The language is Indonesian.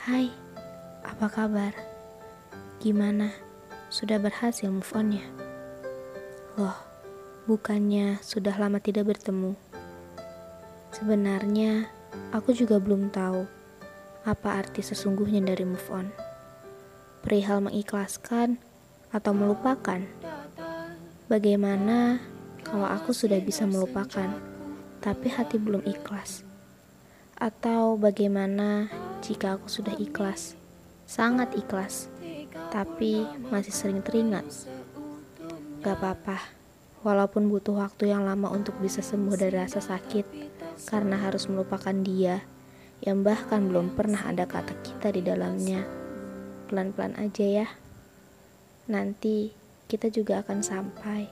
Hai, apa kabar? Gimana? Sudah berhasil move on ya? Loh, bukannya sudah lama tidak bertemu. Sebenarnya, aku juga belum tahu apa arti sesungguhnya dari move on. Perihal mengikhlaskan atau melupakan. Bagaimana kalau aku sudah bisa melupakan, tapi hati belum ikhlas? Atau bagaimana jika aku sudah ikhlas, sangat ikhlas, tapi masih sering teringat? Gak apa-apa, walaupun butuh waktu yang lama untuk bisa sembuh dari rasa sakit, karena harus melupakan dia yang bahkan belum pernah ada kata kita di dalamnya. Pelan-pelan aja ya. Nanti kita juga akan sampai.